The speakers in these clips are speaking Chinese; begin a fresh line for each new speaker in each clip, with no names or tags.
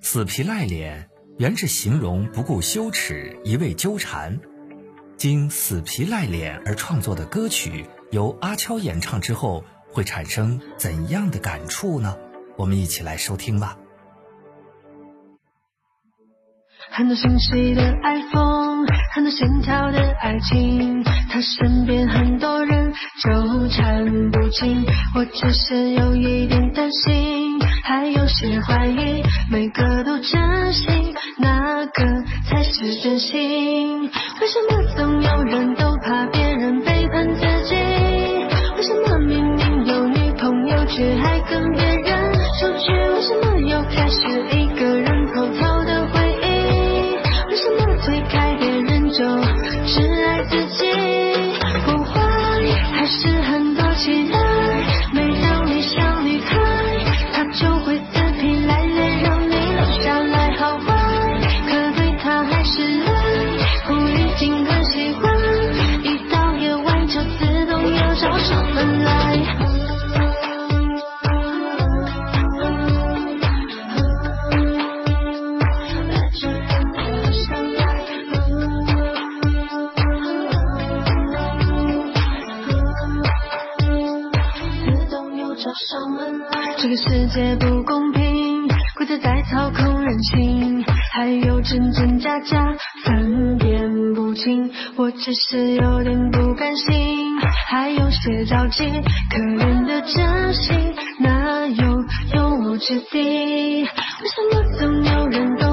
死皮赖脸原是形容不顾羞耻一味纠缠，经死皮赖脸而创作的歌曲，由阿悄演唱之后会产生怎样的感触呢？我们一起来收听吧。
很多信息的爱风，很多线条的爱情，他身边很多人纠缠不清，我只是有一点担心，还有些怀疑，每个都真心，哪个才是真心？为什么总有人都怕别人背叛自己？为什么明明有女朋友，却还跟别人出去？为什么又开始一个人偷偷的回忆？为什么推开别人就这个世界不公平，规则在操控人心，还有真真假假分辨不清。我只是有点不甘心，还有些着急。可怜的真心哪有用武之地？为什么总有人都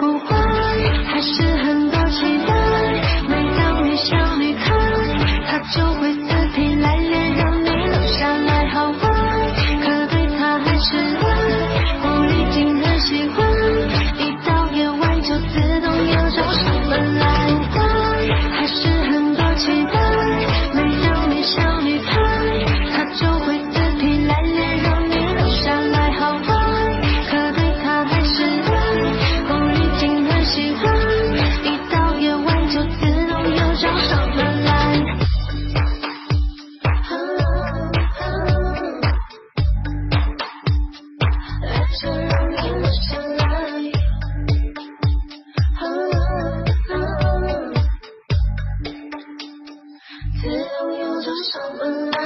不管还是很。停不下来自动又走上门来